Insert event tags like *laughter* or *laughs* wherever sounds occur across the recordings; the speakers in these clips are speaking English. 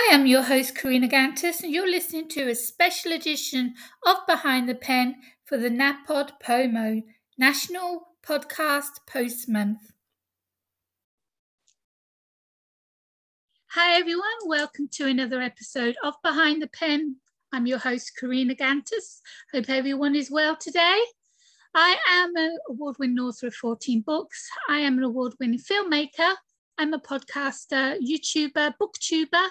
Hi, I'm your host, Karina Gantus, and you're listening to a special edition of Behind the Pen for the NAPOD POMO, National Podcast Post Month. Hi, everyone. Welcome to another episode of Behind the Pen. I'm your host, Karina Gantus. Hope everyone is well today. I am an award winning author of 14 books. I am an award winning filmmaker. I'm a podcaster, YouTuber, booktuber,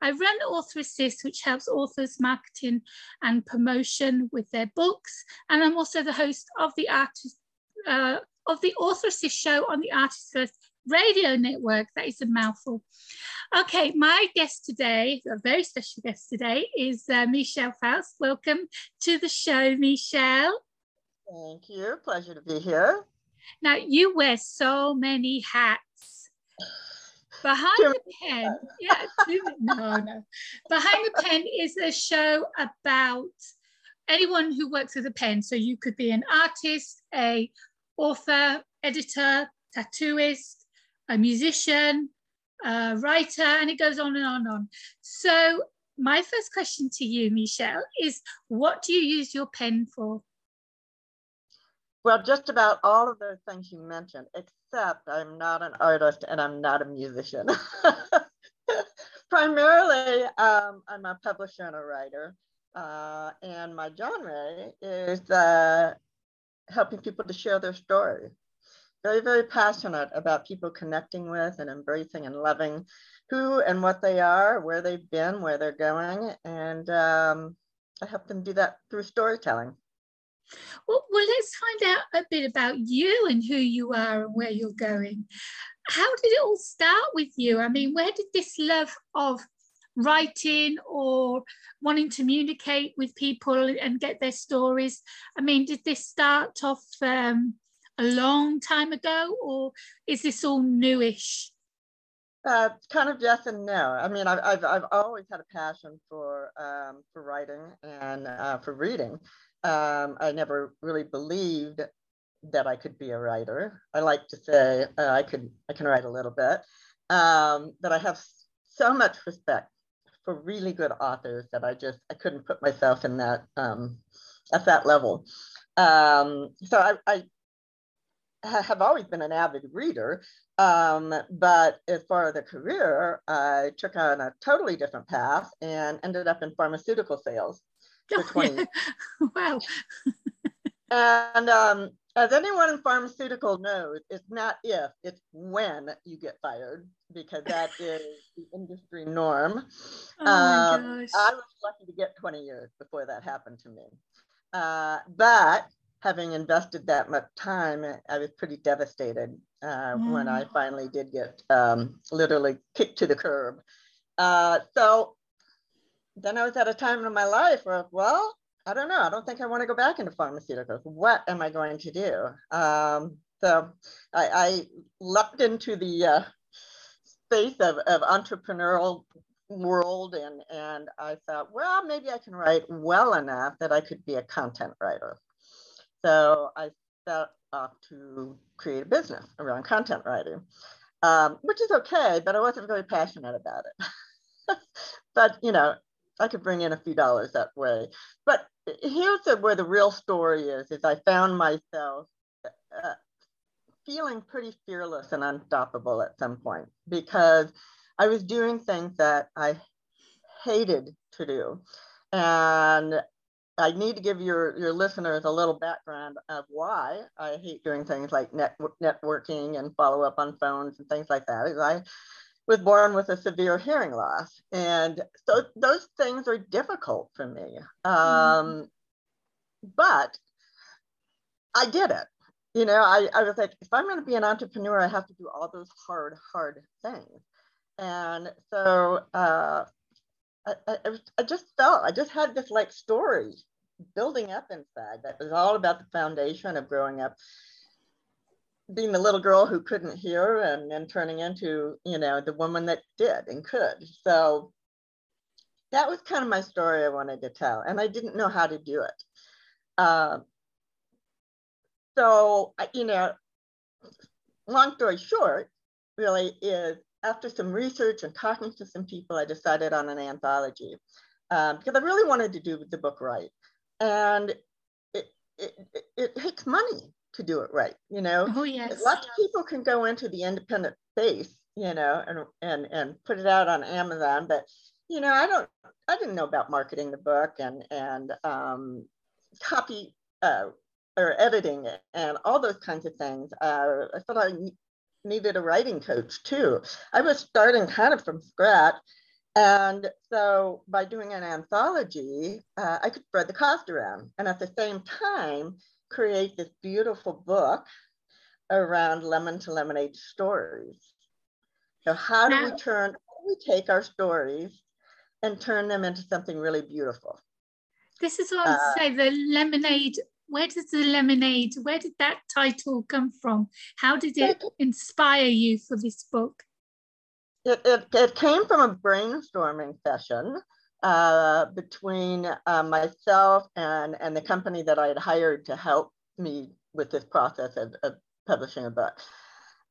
I run Author Assist, which helps authors marketing and promotion with their books. And I'm also the host of the artist uh, of the Author Assist show on the Artist First radio network. That is a mouthful. Okay, my guest today, a very special guest today, is uh, Michelle Faust. Welcome to the show, Michelle. Thank you. Pleasure to be here. Now, you wear so many hats. Behind the Pen, yeah, no, no. Behind the Pen is a show about anyone who works with a pen. So you could be an artist, a author, editor, tattooist, a musician, a writer, and it goes on and on and on. So my first question to you, Michelle, is what do you use your pen for? Well, just about all of those things you mentioned, except I'm not an artist and I'm not a musician. *laughs* Primarily, um, I'm a publisher and a writer, uh, and my genre is uh, helping people to share their story. Very, very passionate about people connecting with and embracing and loving who and what they are, where they've been, where they're going, and um, I help them do that through storytelling. Well, well, let's find out a bit about you and who you are and where you're going. How did it all start with you? I mean, where did this love of writing or wanting to communicate with people and get their stories? I mean, did this start off um, a long time ago or is this all newish? Uh, kind of yes and no. I mean, I've, I've, I've always had a passion for um, for writing and uh, for reading um, I never really believed that I could be a writer. I like to say uh, I could I can write a little bit, um, but I have so much respect for really good authors that I just I couldn't put myself in that um, at that level. Um, so I, I, have always been an avid reader, um, but as far as a career, I took on a totally different path and ended up in pharmaceutical sales for *laughs* 20 years. wow. *laughs* and um, as anyone in pharmaceutical knows, it's not if, it's when you get fired because *laughs* that is the industry norm. Oh um, my gosh. I was lucky to get 20 years before that happened to me. Uh, but having invested that much time, I was pretty devastated uh, mm. when I mm. finally did get um, literally kicked to the curb. Uh, so then I was at a time in my life where, well, I don't know. I don't think I want to go back into pharmaceuticals. What am I going to do? Um, so I, I, leapt into the uh, space of, of entrepreneurial world and, and I thought, well, maybe I can write well enough that I could be a content writer. So I set off to create a business around content writing, um, which is okay, but I wasn't very passionate about it. *laughs* but you know, I could bring in a few dollars that way. But here's the, where the real story is, is I found myself uh, feeling pretty fearless and unstoppable at some point because I was doing things that I hated to do. And I need to give your, your listeners a little background of why I hate doing things like net, networking and follow up on phones and things like that. I was born with a severe hearing loss. And so those things are difficult for me. Um. But I did it. You know, I, I was like, if I'm going to be an entrepreneur, I have to do all those hard, hard things. And so uh, I, I, I just felt, I just had this like story building up inside that was all about the foundation of growing up being the little girl who couldn't hear and then turning into, you know, the woman that did and could. So that was kind of my story I wanted to tell. And I didn't know how to do it. Uh, so, you know, long story short, really is after some research and talking to some people, I decided on an anthology um, because I really wanted to do the book right. And it, it, it, it takes money to do it right, you know? Oh, yes. Lots of people can go into the independent space, you know, and, and, and put it out on Amazon, but, you know, I don't, I didn't know about marketing the book and, and um, copy uh, or editing it and all those kinds of things. Uh, I thought I needed a writing coach too. I was starting kind of from scratch. And so by doing an anthology, uh, I could spread the cost around and at the same time create this beautiful book around lemon to lemonade stories. So how do we turn, do we take our stories and turn them into something really beautiful? This is what I was uh, say, the lemonade where does the lemonade where did that title come from how did it inspire you for this book it, it, it came from a brainstorming session uh, between uh, myself and, and the company that I had hired to help me with this process of, of publishing a book.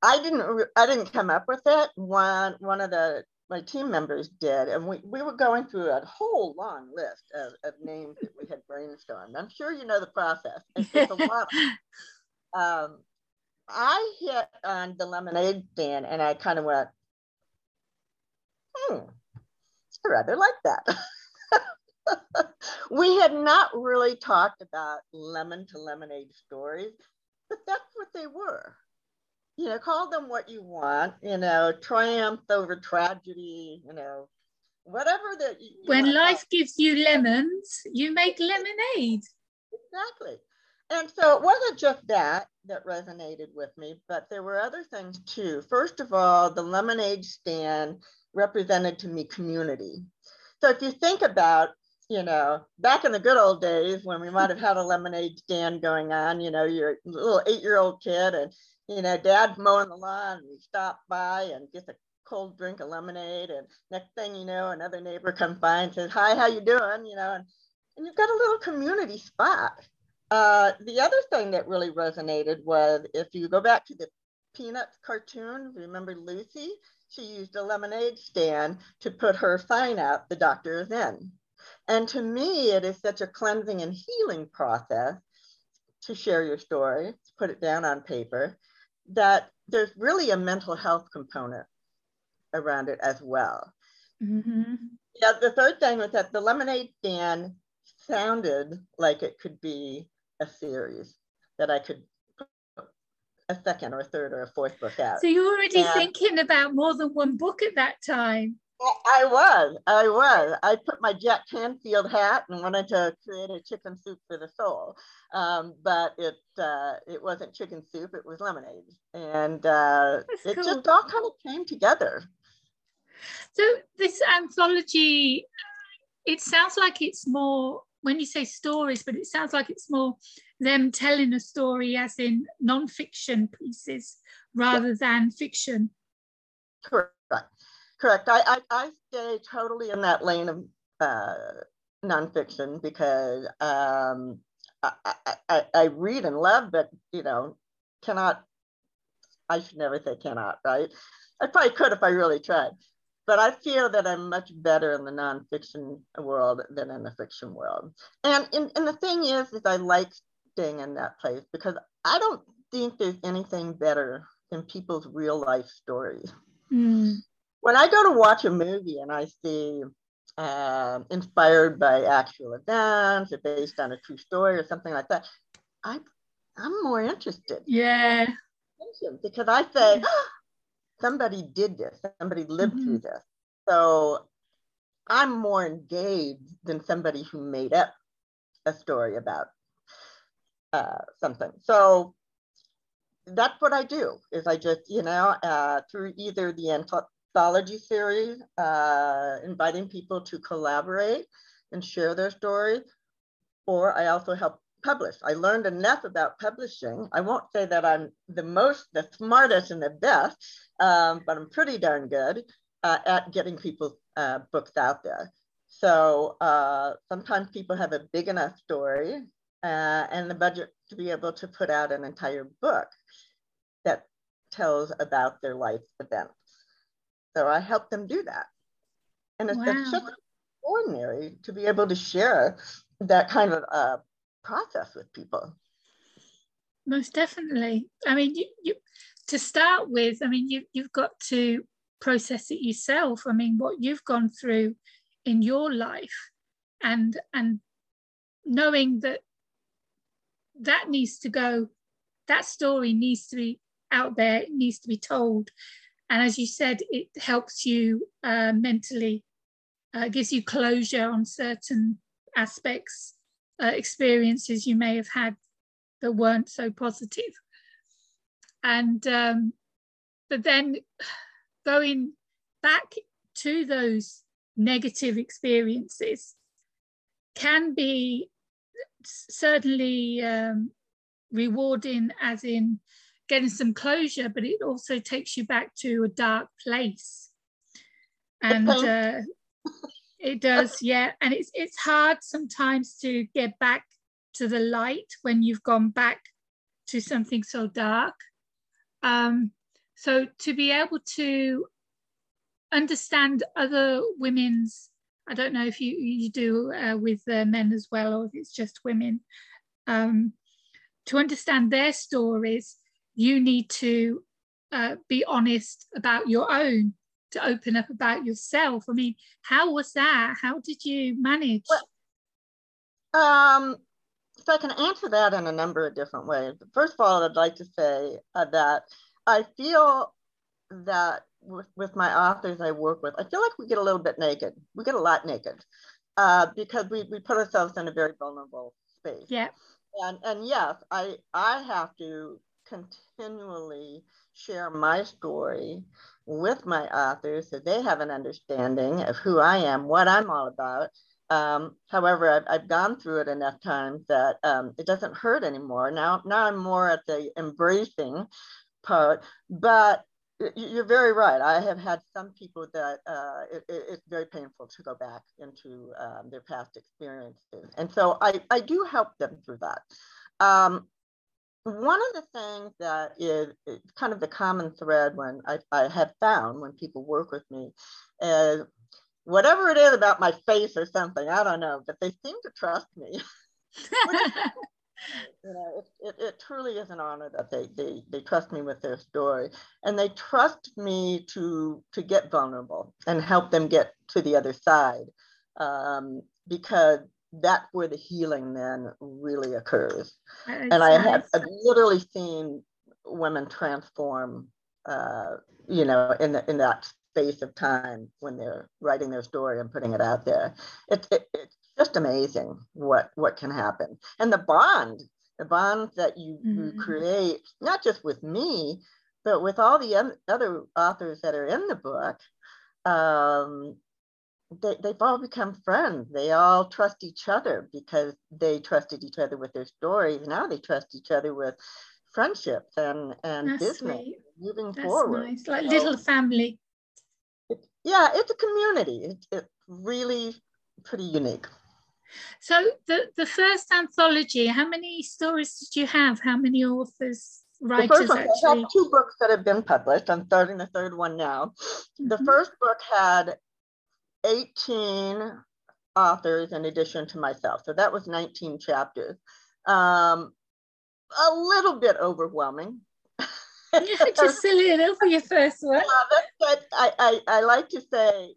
I didn't I didn't come up with it. One one of the my team members did, and we, we were going through a whole long list of, of names that we had brainstormed. I'm sure you know the process. It's, a *laughs* lot. um, I hit on the lemonade stand, and I kind of went, hmm, I rather like that. *laughs* we had not really talked about lemon to lemonade stories, but that's what they were you know, call them what you want, you know, triumph over tragedy, you know, whatever that. You, when life gives you lemons, you make lemonade. Exactly. And so it wasn't just that that resonated with me, but there were other things too. First of all, the lemonade stand represented to me community. So if you think about, you know, back in the good old days when we might have had a lemonade stand going on, you know, you're a little eight year old kid and you know, dad's mowing the lawn. We stop by and get a cold drink of lemonade. And next thing you know, another neighbor comes by and says, hi, how you doing? You know, and, and you've got a little community spot. Uh, the other thing that really resonated was if you go back to the Peanuts cartoon, remember Lucy? She used a lemonade stand to put her sign out, the doctor is in. And to me, it is such a cleansing and healing process to share your story, to put it down on paper, that there's really a mental health component around it as well. Mm-hmm. Yeah, the third thing was that the lemonade stand sounded like it could be a series that I could a second or a third or a fourth book out. So you were already and, thinking about more than one book at that time. I was, I was. I put my Jack Canfield hat and wanted to create a chicken soup for the soul, um, but it uh, it wasn't chicken soup; it was lemonade, and uh, it cool. just all kind of came together. So this anthology, it sounds like it's more when you say stories, but it sounds like it's more them telling a story as in non-fiction pieces rather yeah. than fiction. Correct. Correct. I, I, I stay totally in that lane of uh, nonfiction because um, I, I, I read and love, but you know, cannot. I should never say cannot, right? I probably could if I really tried, but I feel that I'm much better in the nonfiction world than in the fiction world. And and, and the thing is, is I like staying in that place because I don't think there's anything better than people's real life stories. Mm when I go to watch a movie and I see uh, inspired by actual events or based on a true story or something like that, I, I'm more interested. Yeah. Because I say, *gasps* oh, somebody did this, somebody lived mm-hmm. through this. So I'm more engaged than somebody who made up a story about uh, something. So that's what I do is I just, you know, uh, through either the anthology series, uh, inviting people to collaborate and share their stories. Or I also help publish. I learned enough about publishing. I won't say that I'm the most, the smartest and the best, um, but I'm pretty darn good uh, at getting people's uh, books out there. So uh, sometimes people have a big enough story uh, and the budget to be able to put out an entire book that tells about their life events. So I help them do that. And it's, wow. just extraordinary to be able to share that kind of uh, process with people. Most definitely. I mean, you, you to start with, I mean, you, you've got to process it yourself. I mean, what you've gone through in your life and and knowing that that needs to go, that story needs to be out there, it needs to be told. And as you said, it helps you uh, mentally, uh, gives you closure on certain aspects, uh, experiences you may have had that weren't so positive. And, um, but then going back to those negative experiences can be certainly um, rewarding as in getting some closure, but it also takes you back to a dark place. And uh, *laughs* it does, yeah. And it's it's hard sometimes to get back to the light when you've gone back to something so dark. Um, so to be able to understand other women's, I don't know if you, you do uh, with uh, men as well, or if it's just women, um, to understand their stories, you need to uh, be honest about your own, to open up about yourself. I mean, how was that? How did you manage? Well, um, so I can answer that in a number of different ways. First of all, I'd like to say uh, that I feel that with, with my authors I work with, I feel like we get a little bit naked. We get a lot naked uh, because we, we put ourselves in a very vulnerable space. Yeah. And, and yes, I, I have to continually share my story with my authors so they have an understanding of who I am, what I'm all about. Um, however, I've, I've gone through it enough times that um, it doesn't hurt anymore. Now, now I'm more at the embracing part, but you're very right. I have had some people that uh, it, it's very painful to go back into um, their past experiences. And so I, I do help them through that. Um, one of the things that is, is, kind of the common thread when I, I have found when people work with me is whatever it is about my face or something, I don't know, but they seem to trust me. *laughs* *laughs* you know, it, it, it, truly is an honor that they, they they trust me with their story, and they trust me to to get vulnerable and help them get to the other side, um, because that's where the healing then really occurs. and I have I've literally seen women transform, uh, you know, in the, in that space of time when they're writing their story and putting it out there. It, it, it's just amazing what what can happen and the bond the bond that you, mm-hmm. you create not just with me but with all the other authors that are in the book um, they, they've all become friends they all trust each other because they trusted each other with their stories now they trust each other with friendships and and That's business sweet. moving That's forward nice. like so, little family it, yeah it's a community it's, it's really pretty unique so the, the first anthology, how many stories did you have? How many authors, writers the first one, actually? I have two books that have been published. I'm starting the third one now. Mm-hmm. The first book had 18 authors in addition to myself. So that was 19 chapters. Um, a little bit overwhelming. *laughs* Just silly enough for your first one. Yeah, but I, I, I like to say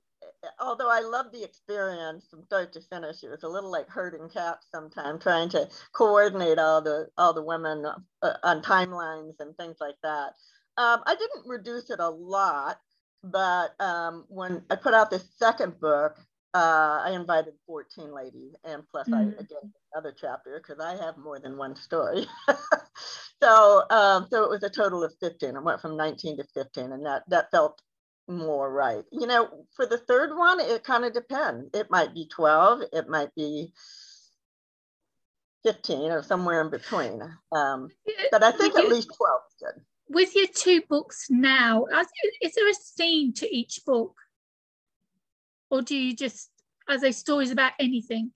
although I love the experience from start to finish, it was a little like herding cats sometimes, trying to coordinate all the all the women uh, on timelines and things like that. Um, I didn't reduce it a lot, but um, when I put out the second book, uh, I invited 14 ladies, and plus mm. I again another chapter because I have more than one story. *laughs* so um, so it was a total of 15. I went from 19 to 15, and that that felt more right. You know, for the third one, it kind of depends. It might be 12, it might be 15 or somewhere in between. Um, but I think at least 12 is good. With your two books now, is there a theme to each book? Or do you just, are they stories about anything?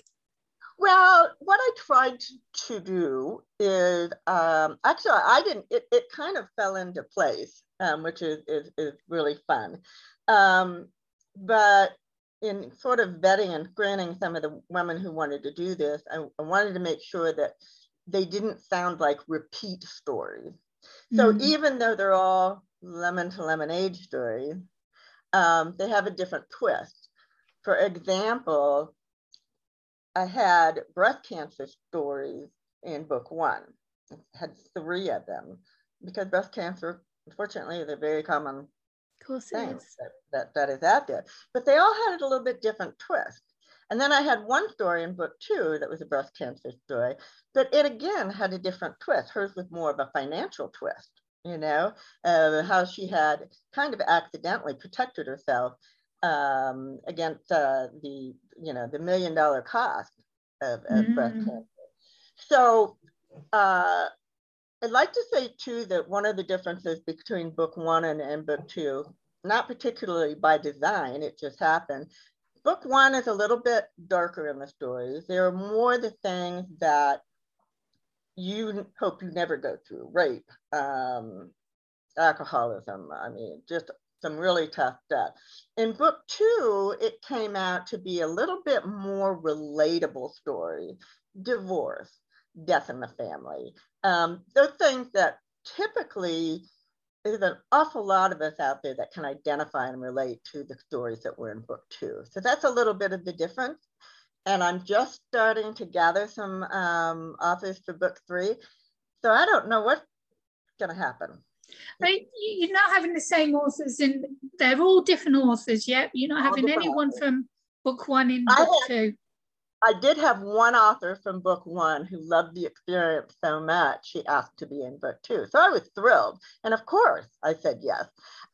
Well, what I tried to do is um, actually I didn't. It, it kind of fell into place, um, which is, is is really fun. Um, but in sort of vetting and screening some of the women who wanted to do this, I, I wanted to make sure that they didn't sound like repeat stories. So mm-hmm. even though they're all lemon to lemonade stories, um, they have a different twist. For example, I had breast cancer stories in book one. I had three of them because breast cancer, unfortunately, is a very common thing that, that, that is out there. But they all had a little bit different twist. And then I had one story in book two that was a breast cancer story, but it again had a different twist. Hers was more of a financial twist, you know, uh, how she had kind of accidentally protected herself um, against uh, the, you know, the million dollar cost of, of mm. breast cancer. So uh, I'd like to say too that one of the differences between book one and, and book two, not particularly by design, it just happened, book one is a little bit darker in the stories. There are more the things that you hope you never go through rape, um, alcoholism. I mean, just some really tough stuff. In book two, it came out to be a little bit more relatable story divorce, death in the family. Um, those things that typically there's an awful lot of us out there that can identify and relate to the stories that were in book two. So that's a little bit of the difference. And I'm just starting to gather some um, authors for book three. So I don't know what's going to happen. Right, you're not having the same authors in. They're all different authors. Yep, you're not all having anyone authors. from book one in book have, two. I did have one author from book one who loved the experience so much, she asked to be in book two. So I was thrilled. And of course, I said yes.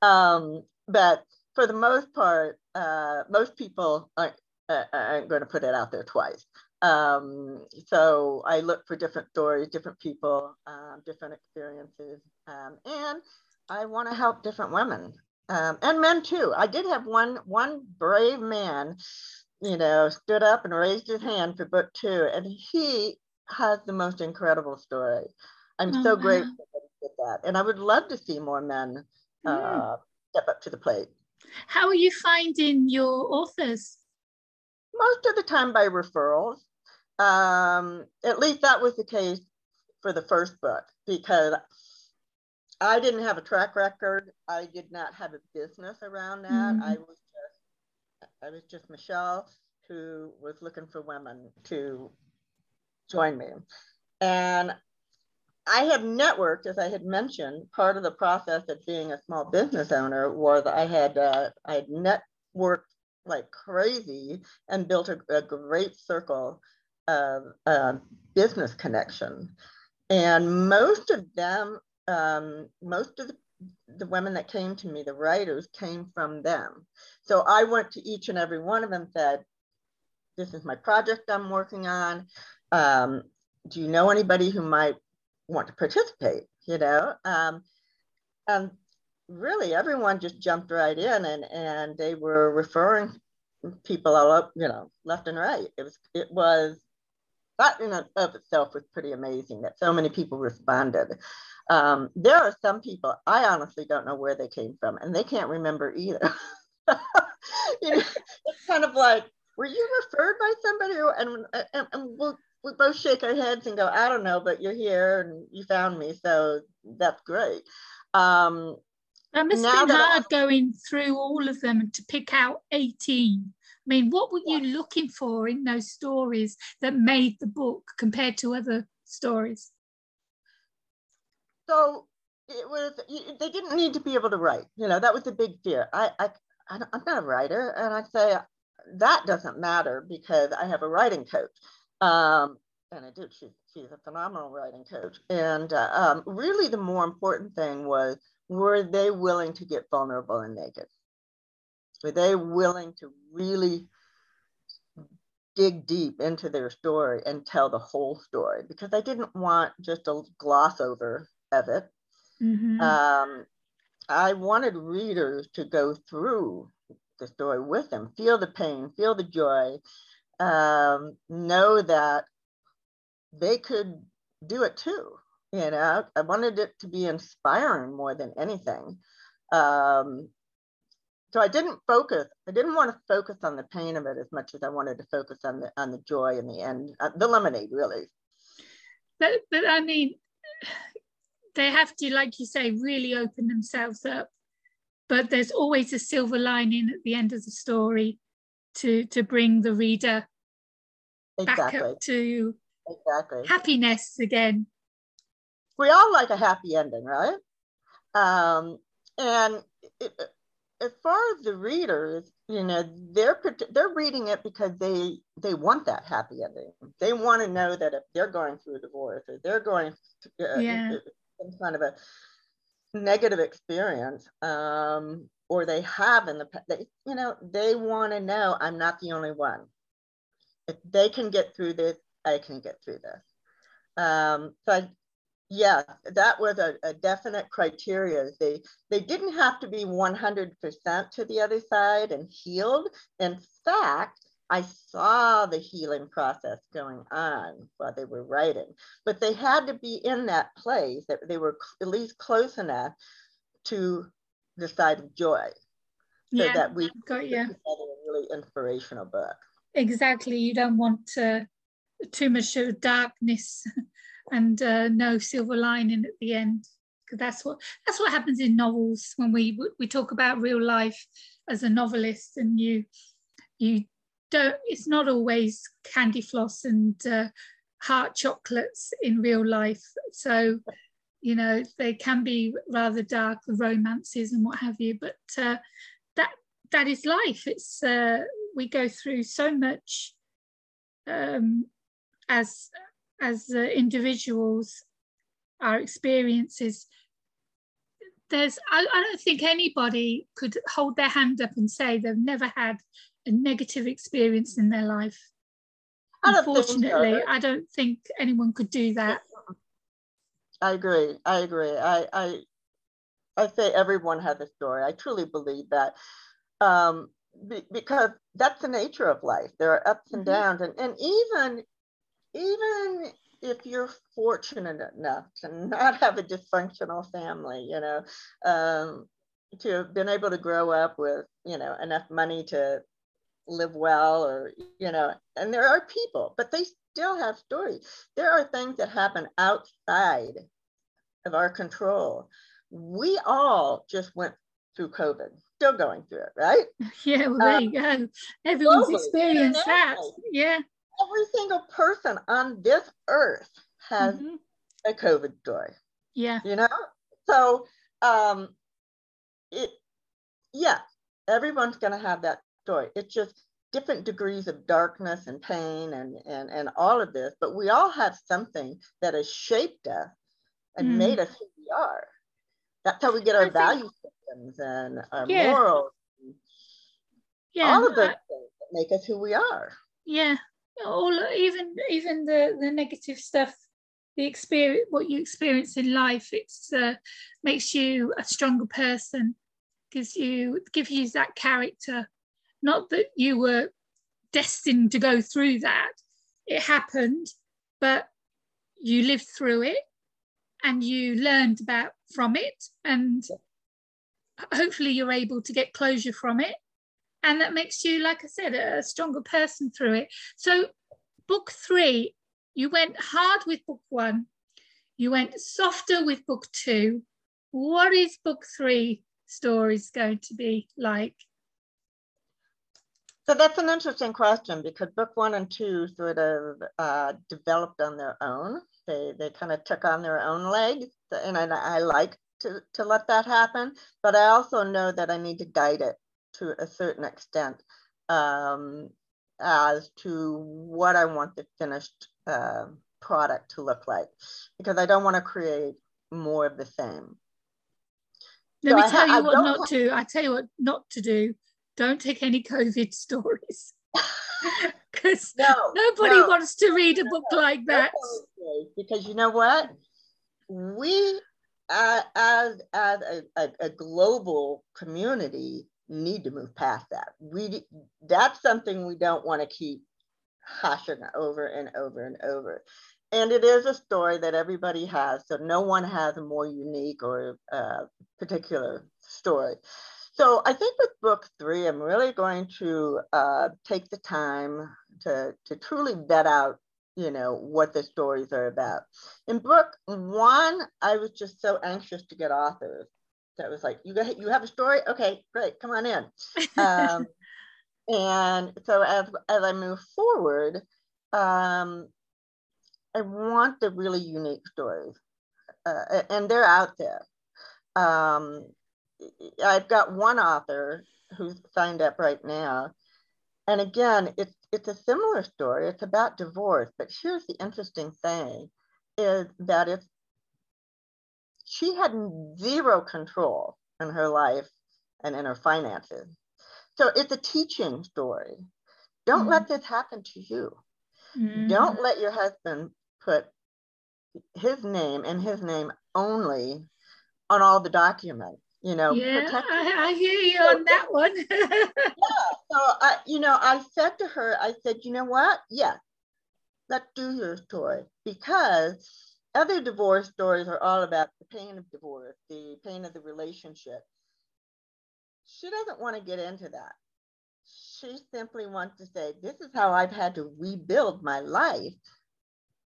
Um, but for the most part, uh, most people aren't, uh, aren't, going to put it out there twice. Um, so I look for different stories, different people, um, different experiences. Um, and I want to help different women um, and men too. I did have one, one brave man you know, stood up and raised his hand for book two. And he has the most incredible story. I'm oh, so wow. grateful that he did that. And I would love to see more men uh, mm. step up to the plate. How are you finding your authors? Most of the time by referrals. Um, at least that was the case for the first book because I didn't have a track record. I did not have a business around that. Mm. I was I was just Michelle who was looking for women to join me. And I had networked, as I had mentioned, part of the process of being a small business owner was I had uh, I had networked like crazy and built a, a great circle of uh, business connection. And most of them, um, most of the the women that came to me, the writers, came from them. So I went to each and every one of them, said, This is my project I'm working on. Um, do you know anybody who might want to participate? You know? Um, and really everyone just jumped right in and, and they were referring people all up, you know, left and right. It was it was that in and of itself was pretty amazing that so many people responded. Um, there are some people I honestly don't know where they came from, and they can't remember either. *laughs* you know, it's kind of like, were you referred by somebody? And, and, and we'll, we both shake our heads and go, I don't know, but you're here and you found me, so that's great. Um, that must have been hard I, going through all of them to pick out 18. I mean, what were you looking for in those stories that made the book compared to other stories? so it was they didn't need to be able to write you know that was a big fear. I i i'm not a writer and i say that doesn't matter because i have a writing coach. Um, and i do she's, she's a phenomenal writing coach. And uh, um, really the more important thing was were they willing to get vulnerable and naked were they willing to really dig deep into their story and tell the whole story because I didn't want just a gloss over of it. Mm-hmm. Um, I wanted readers to go through the story with them, feel the pain, feel the joy, um, know that they could do it too. You know, I wanted it to be inspiring more than anything. Um, so I didn't focus. I didn't want to focus on the pain of it as much as I wanted to focus on the on the joy in the end, uh, the lemonade, really. But but I mean, they have to, like you say, really open themselves up. But there's always a silver lining at the end of the story to to bring the reader exactly. back up to exactly happiness again. We all like a happy ending, right? Um, and it, as far as the readers, you know, they're they're reading it because they they want that happy ending. They want to know that if they're going through a divorce or they're going uh, yeah. some kind of a negative experience, um, or they have in the they, you know, they want to know I'm not the only one. If they can get through this, I can get through this. Um, so I, yeah, that was a, a, definite criteria. They they didn't have to be 100% to the other side and healed. In fact, I saw the healing process going on while they were writing, but they had to be in that place that they were at least close enough to the side of joy, so yeah, that we got you. a really inspirational book. Exactly, you don't want to, too much of darkness *laughs* and uh, no silver lining at the end. Because that's what that's what happens in novels when we we talk about real life as a novelist and you you don't it's not always candy floss and uh, heart chocolates in real life. So you know they can be rather dark the romances and what have you but uh, that that is life. It's uh, we go through so much um, as as uh, individuals, our experiences, there's I, I don't think anybody could hold their hand up and say they've never had a negative experience in their life. I Unfortunately, so. I don't think anyone could do that. I agree. I agree. I I I say everyone has a story. I truly believe that. Um, be, because that's the nature of life. There are ups and mm-hmm. downs, and, and even even if you're fortunate enough to not have a dysfunctional family, you know, um, to have been able to grow up with, you know, enough money to live well or, you know, and there are people, but they still have stories. There are things that happen outside of our control. We all just went through COVID, still going through it, right? *laughs* Yeah, well, there um, you go. Everyone's globally, experienced that. Yeah every single person on this earth has mm-hmm. a COVID story. Yeah. You know? So um it yeah, everyone's gonna have that story. It's just different degrees of darkness and pain and and and all of this, but we all have something that has shaped us and mm. made us who we are. That's how we get our I value think, systems and our yeah. morals. Yeah, all of those I, things that make us who we are. Yeah, all even even the the negative stuff the experience what you experience in life it's uh, makes you a stronger person gives you gives you that character. Not that you were destined to go through that it happened but you lived through it and you learned about from it and hopefully you're able to get closure from it and that makes you like i said a stronger person through it. So book three you went hard with book one. You went softer with book two. What is book three stories going to be like? So that's an interesting question because book one and two sort of uh, developed on their own. They they kind of took on their own legs and I, I like to, to let that happen but i also know that i need to guide it to a certain extent um, as to what I want the finished uh, product to look like because I don't want to create more of the same. Let so me tell you what not to. I tell you what not to do. Don't take any COVID *laughs* stories *laughs* because no, nobody no, wants to read a book no, like that. Because you know what, we uh, as as a, a, a global community need to move past that. We that's something we don't want to keep passion over and over and over. And it is a story that everybody has, so no one has a more unique or uh, particular story. So I think with book three, I'm really going to uh, take the time to, to truly vet out, you know, what the stories are about. In book one, I was just so anxious to get authors. That was like, you got, you have a story? Okay, great, come on in. *laughs* Um, and so as, as I move forward, um, I want the really unique stories, uh, and they're out there. Um, I've got one author who's signed up right now, and again, it's it's a similar story. It's about divorce, but here's the interesting thing: is that it's she had zero control in her life and in her finances. So it's a teaching story. Don't mm-hmm. let this happen to you. Mm-hmm. Don't let your husband put his name and his name only on all the documents. You know, yeah, I, I, hear you so, on that one. *laughs* yeah, so I, you know, I said to her, I said, you know what? Yes, let's do your story because other divorce stories are all about the pain of divorce, the pain of the relationship. She doesn't want to get into that. She simply wants to say, this is how I've had to rebuild my life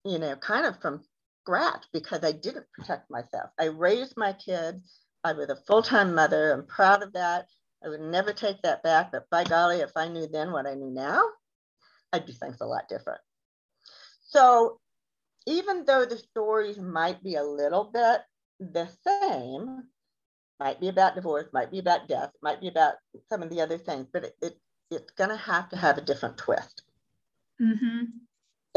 you know, kind of from scratch because I didn't protect myself. I raised my kids. I was a full time mother. I'm proud of that. I would never take that back. But by golly, if I knew then what I knew now, I'd do things a lot different. So even though the stories might be a little bit the same, might be about divorce, might be about death, might be about some of the other things, but it, it it's going to have to have a different twist. Mm-hmm.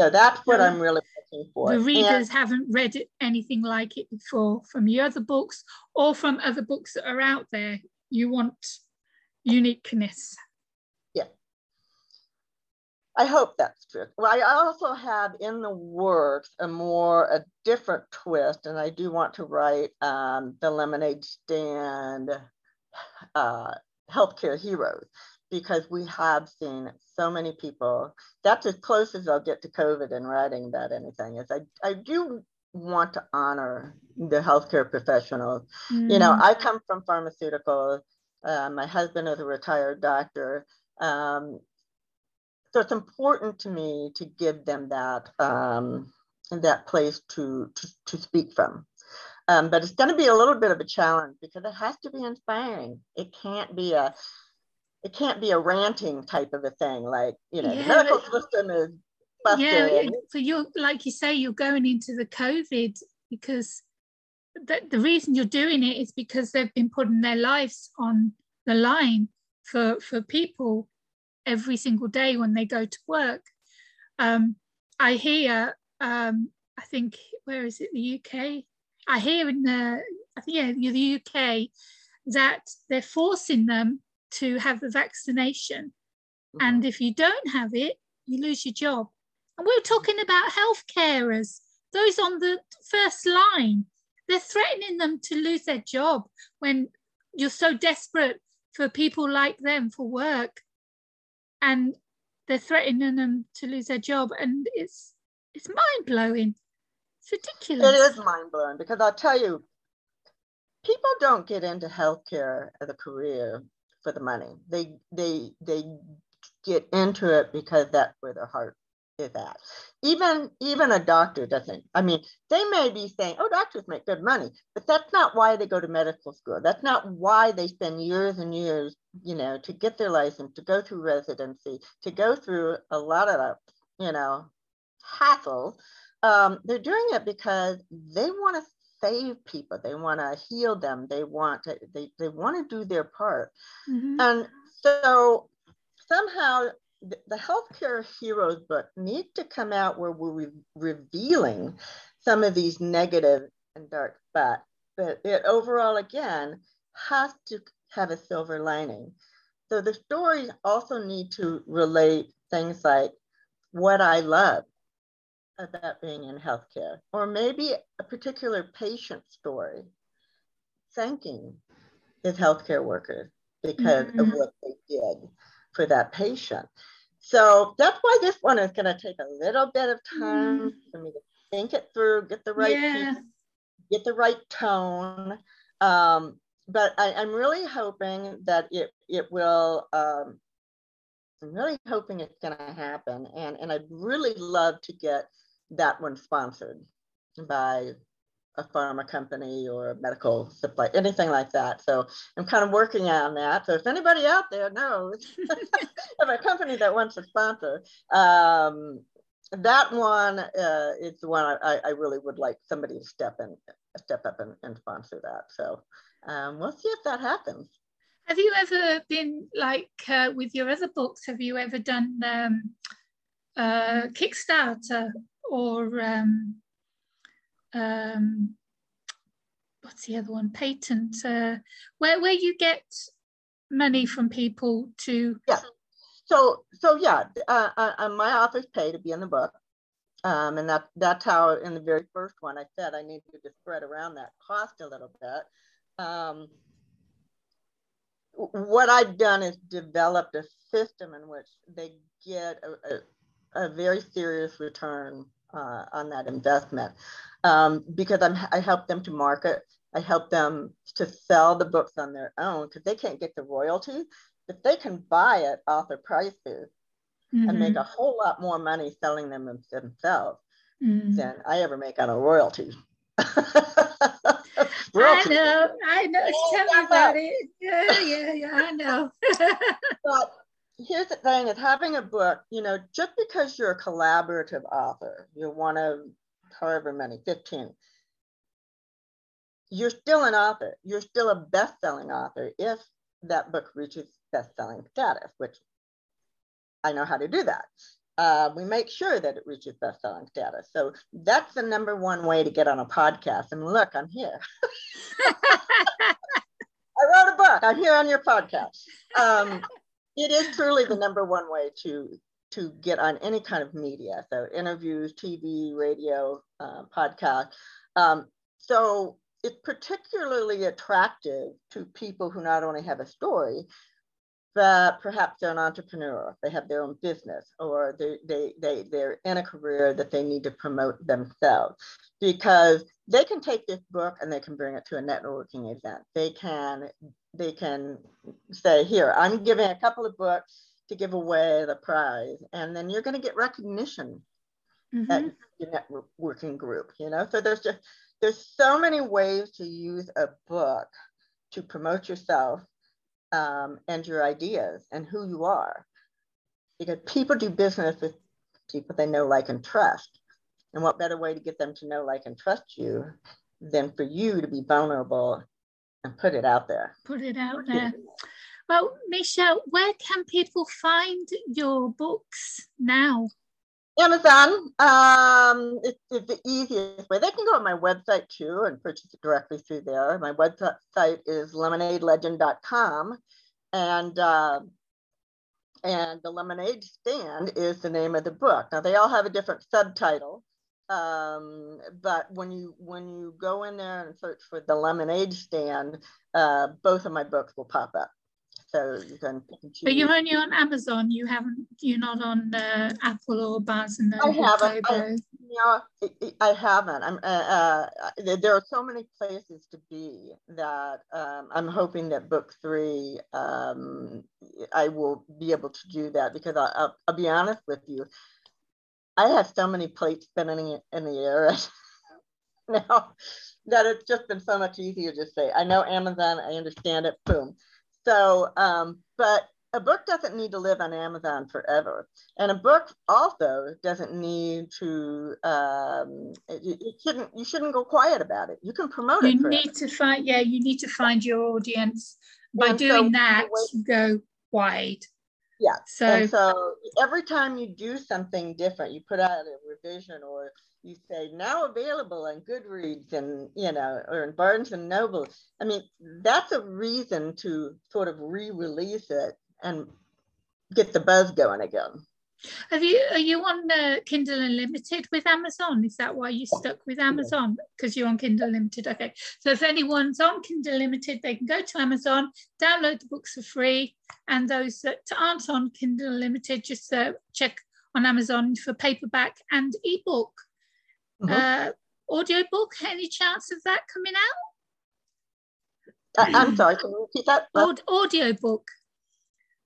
So that's what I'm really looking for. The readers and, haven't read anything like it before from your other books or from other books that are out there. You want uniqueness. I hope that's true. Well, I also have in the works a more, a different twist, and I do want to write um, the lemonade stand uh, healthcare heroes because we have seen so many people. That's as close as I'll get to COVID and writing about anything. Is I, I do want to honor the healthcare professionals. Mm. You know, mm. I come from pharmaceuticals. Uh, my husband is a retired doctor. Um, so it's important to me to give them that um, that place to, to, to speak from. Um, but it's going to be a little bit of a challenge because it has to be inspiring. It can't be a it can't be a ranting type of a thing like you know yeah, the medical system is busted. yeah so you're like you say you're going into the covid because the, the reason you're doing it is because they've been putting their lives on the line for for people every single day when they go to work um, i hear um, i think where is it the uk i hear in the i think yeah the uk that they're forcing them to have the vaccination. Mm-hmm. And if you don't have it, you lose your job. And we're talking about health carers, those on the first line. They're threatening them to lose their job when you're so desperate for people like them for work. And they're threatening them to lose their job. And it's it's mind blowing. It's ridiculous. It is mind blowing because I'll tell you, people don't get into healthcare as a career for the money. They they they get into it because that's where their heart is at. Even even a doctor doesn't. I mean, they may be saying, "Oh, doctors make good money," but that's not why they go to medical school. That's not why they spend years and years, you know, to get their license, to go through residency, to go through a lot of, you know, hassle. Um, they're doing it because they want to save people they want to heal them they want to they, they want to do their part mm-hmm. and so somehow the, healthcare heroes book need to come out where we're re- revealing some of these negative and dark spots but it overall again has to have a silver lining so the stories also need to relate things like what i love about being in healthcare, or maybe a particular patient story thanking his healthcare workers because mm-hmm. of what they did for that patient. So that's why this one is going to take a little bit of time mm. for me to think it through, get the right yeah. get the right tone. Um, but I, am really hoping that it it will. Um, I'm really hoping it's going to happen, and and I'd really love to get that one sponsored by a pharma company or a medical supply, anything like that. So I'm kind of working on that. So if anybody out there knows *laughs* of a company that wants to sponsor, um, that one uh, is the one I, I, really would like somebody to step in, step up and, and sponsor that. So um, we'll see if that happens. Have you ever been like uh, with your other books? Have you ever done um, uh, Kickstarter or um, um, what's the other one? Patreon, uh, where where you get money from people to. Yeah. So so yeah, uh, uh, uh, my authors pay to be in the book, um, and that that's how in the very first one I said I needed to spread around that cost a little bit. Um, what I've done is developed a system in which they get a, a, a very serious return uh, on that investment um, because I'm, I help them to market. I help them to sell the books on their own because they can't get the royalty. If they can buy it their prices mm-hmm. and make mm-hmm. a whole lot more money selling them themselves mm-hmm. than I ever make on a *laughs* *laughs* royalty. I know, I know. Tell me about it. Yeah, yeah, yeah, I know. *laughs* but here's the thing is having a book, you know, just because you're a collaborative author, you're one of however many, 15, you're still an author. You're still a best-selling author if that book reaches best-selling status, which I know how to do that. Uh, we make sure that it reaches best-selling status. So that's the number one way to get on a podcast. And look, I'm here. *laughs* I wrote a book. I'm here on your podcast. Um, it is truly the number one way to to get on any kind of media so interviews tv radio uh, podcast. Um, so it's particularly attractive to people who not only have a story but perhaps they're an entrepreneur they have their own business or they, they, they, they're in a career that they need to promote themselves. Because they can take this book and they can bring it to a networking event. They can they can say, here, I'm giving a couple of books to give away the prize. And then you're going to get recognition mm-hmm. at your networking group, you know? So there's just, there's so many ways to use a book to promote yourself um, and your ideas and who you are. Because people do business with people they know, like, and trust. And what better way to get them to know, like, and trust you than for you to be vulnerable and put it out there. Put it out there. Well, Michelle, where can people find your books now? Amazon um, it's, it's, the easiest way. They can go on my website too and purchase it directly through there. My website is lemonadelegend.com. And uh, and the lemonade stand is the name of the book. Now they all have a different subtitle, um, but when you when you go in there and search for the lemonade stand, uh, both of my books will pop up. So you can. But you're only on Amazon. You haven't. You're not on uh, Apple or Barnes and Noble. I haven't. I, you know, I haven't. I'm. Uh, uh, there are so many places to be that um, I'm hoping that book three, um, I will be able to do that because I, I'll, I'll be honest with you. I have so many plates spinning in the air *laughs* now that it's just been so much easier to say, I know Amazon, I understand it, boom. So, um, but a book doesn't need to live on Amazon forever. And a book also doesn't need to, um, it, it shouldn't, you shouldn't go quiet about it. You can promote you it. You need to find, yeah, you need to find your audience. By and doing so, that, you go wide. Yeah. So, and so every time you do something different, you put out a revision or you say now available on Goodreads and you know, or in Barnes and Noble. I mean, that's a reason to sort of re-release it and get the buzz going again. Have you are you on uh, Kindle Unlimited with Amazon? Is that why you stuck with Amazon? Because you're on Kindle Unlimited. Okay. So if anyone's on Kindle Unlimited, they can go to Amazon, download the books for free, and those that aren't on Kindle Unlimited, just uh, check on Amazon for paperback and ebook. Mm-hmm. Uh, audiobook, any chance of that coming out? Uh, I'm sorry, can you repeat that? Aud- audiobook.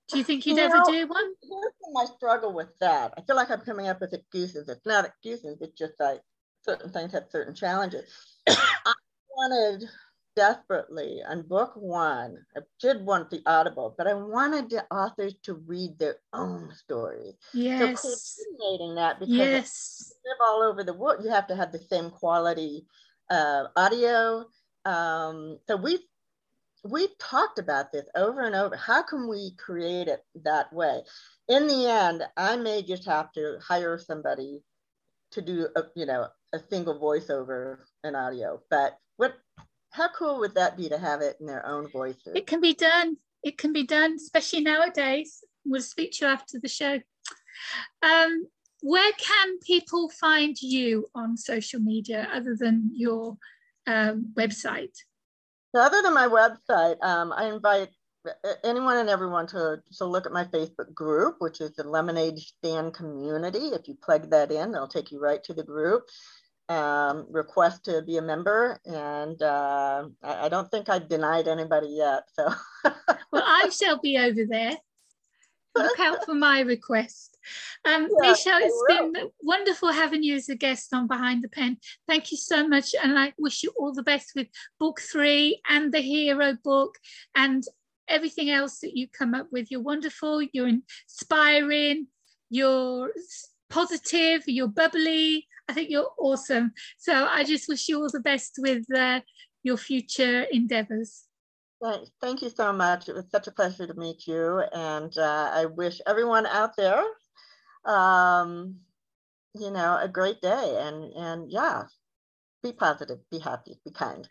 Do you think you'd you ever know, do one? Here's my struggle with that. I feel like I'm coming up with excuses. It's not excuses, it's just like certain things have certain challenges. *coughs* I wanted desperately on book one, I did want the audible, but I wanted the authors to read their own story. Yes. So coordinating that because yes. you live all over the world, you have to have the same quality uh, audio. Um, so we we talked about this over and over. How can we create it that way? In the end, I may just have to hire somebody to do a, you know a single voiceover in audio. But what how cool would that be to have it in their own voices? It can be done. It can be done, especially nowadays. We'll speak to you after the show. Um, where can people find you on social media other than your um, website? So other than my website, um, I invite anyone and everyone to, to look at my Facebook group, which is the Lemonade Stand Community. If you plug that in, it'll take you right to the group. Um, request to be a member, and uh, I, I, don't think I've denied anybody yet. So, *laughs* well, I shall be over there. Look out for *laughs* my request. Um, yeah, Michelle, it's been wonderful having you as a guest on Behind the Pen. Thank you so much. And I wish you all the best with book three and the hero book and everything else that you come up with. You're wonderful, you're inspiring, you're positive, you're bubbly. I think you're awesome. So I just wish you all the best with uh, your future endeavors. Thank you so much. It was such a pleasure to meet you. And uh, I wish everyone out there, um, you know, a great day. And, and yeah, be positive, be happy, be kind.